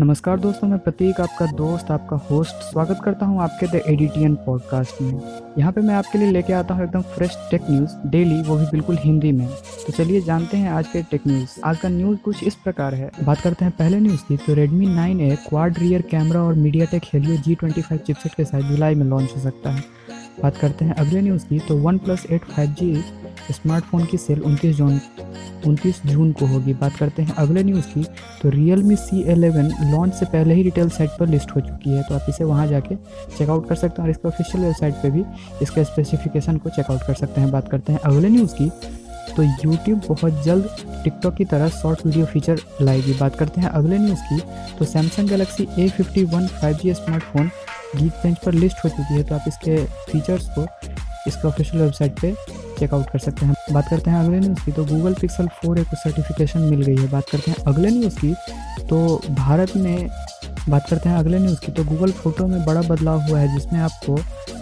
नमस्कार दोस्तों, मैं प्रतीक, आपका दोस्त, आपका होस्ट स्वागत करता हूँ आपके द एडिटियन पॉडकास्ट में। यहाँ पे मैं आपके लिए लेके आता हूँ एकदम फ्रेश टेक न्यूज़ डेली वो भी बिल्कुल हिंदी में। तो चलिए जानते हैं आज के टेक न्यूज़ आज का न्यूज़ कुछ इस प्रकार है। बात करते हैं पहले न्यूज़ की तो Redmi nine A quad rear camera और MediaTek Helio G twenty five chipset के साथ जुलाई में लॉन्च हो सकता है। बात करते हैं अगले न्यूज़ की तो OnePlus eight five G smartphone की सेल उनतीस जून उनतीस जून को होगी। बात करते हैं अगले न्यूज़ की। तो Realme C eleven launch से पहले ही रिटेल साइट पर लिस्ट हो चुकी है। तो आप इसे वहाँ जाके चेकआउट कर सकते हैं और इसके ऑफिशियल वेबसाइट पर भी इसके स्पेसिफिकेशन को चेकआउट कर सकते हैं। बात करते हैं अगले न्यूज़ की। तो यूट्यूब बहुत जल्द टिकटॉक की तरह शॉर्ट वीडियो फीचर लाएगी। बात करते हैं अगले न्यूज़ की। तो Samsung Galaxy A fifty one five G smartphone Geekbench पर लिस्ट हो चुकी है। तो आप इसके फीचर्स को इसके ऑफिशियल वेबसाइट पे चेकआउट कर सकते हैं। बात करते हैं अगले न्यूज़ की। तो गूगल पिक्सल फोर को सर्टिफिकेशन मिल गई है। बात करते हैं अगले न्यूज़ की। तो भारत में बात करते हैं अगले न्यूज़ की। तो गूगल फ़ोटो में बड़ा बदलाव हुआ है, जिसमें आपको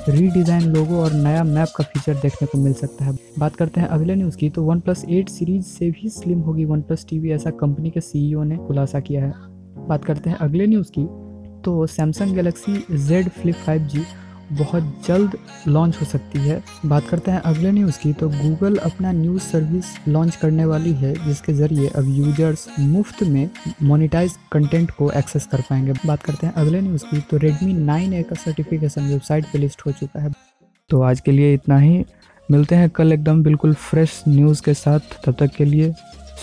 रीडिज़ाइन लोगो और नया मैप का फीचर देखने को मिल सकता है। बात करते हैं अगले न्यूज़ की। तो वन प्लस एट सीरीज़ से भी स्लिम होगी। वन प्लस टी ऐसा कंपनी के सी ने खुलासा किया है। बात करते हैं अगले न्यूज़ की। तो Samsung Galaxy flip five G बहुत जल्द लॉन्च हो सकती है। बात करते हैं अगले न्यूज़ की तो गूगल अपना न्यूज़ सर्विस लॉन्च करने वाली है, जिसके ज़रिए अब यूज़र्स मुफ़्त में मोनिटाइज कंटेंट को एक्सेस कर पाएँगे। बात करते हैं अगले न्यूज़ की तो रेडमी नाइन ए का सर्टिफिकेशन वेबसाइट पर लिस्ट हो चुका है। तो आज के लिए इतना ही। मिलते हैं कल एकदम बिल्कुल फ्रेश न्यूज़ के साथ। तब तक के लिए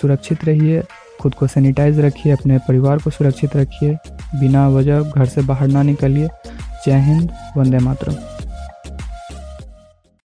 सुरक्षित रहिए, खुद को सैनिटाइज रखिए, अपने परिवार को सुरक्षित रखिए, बिना वजह घर से बाहर ना निकलिए। जय हिंद वंदे मातरम।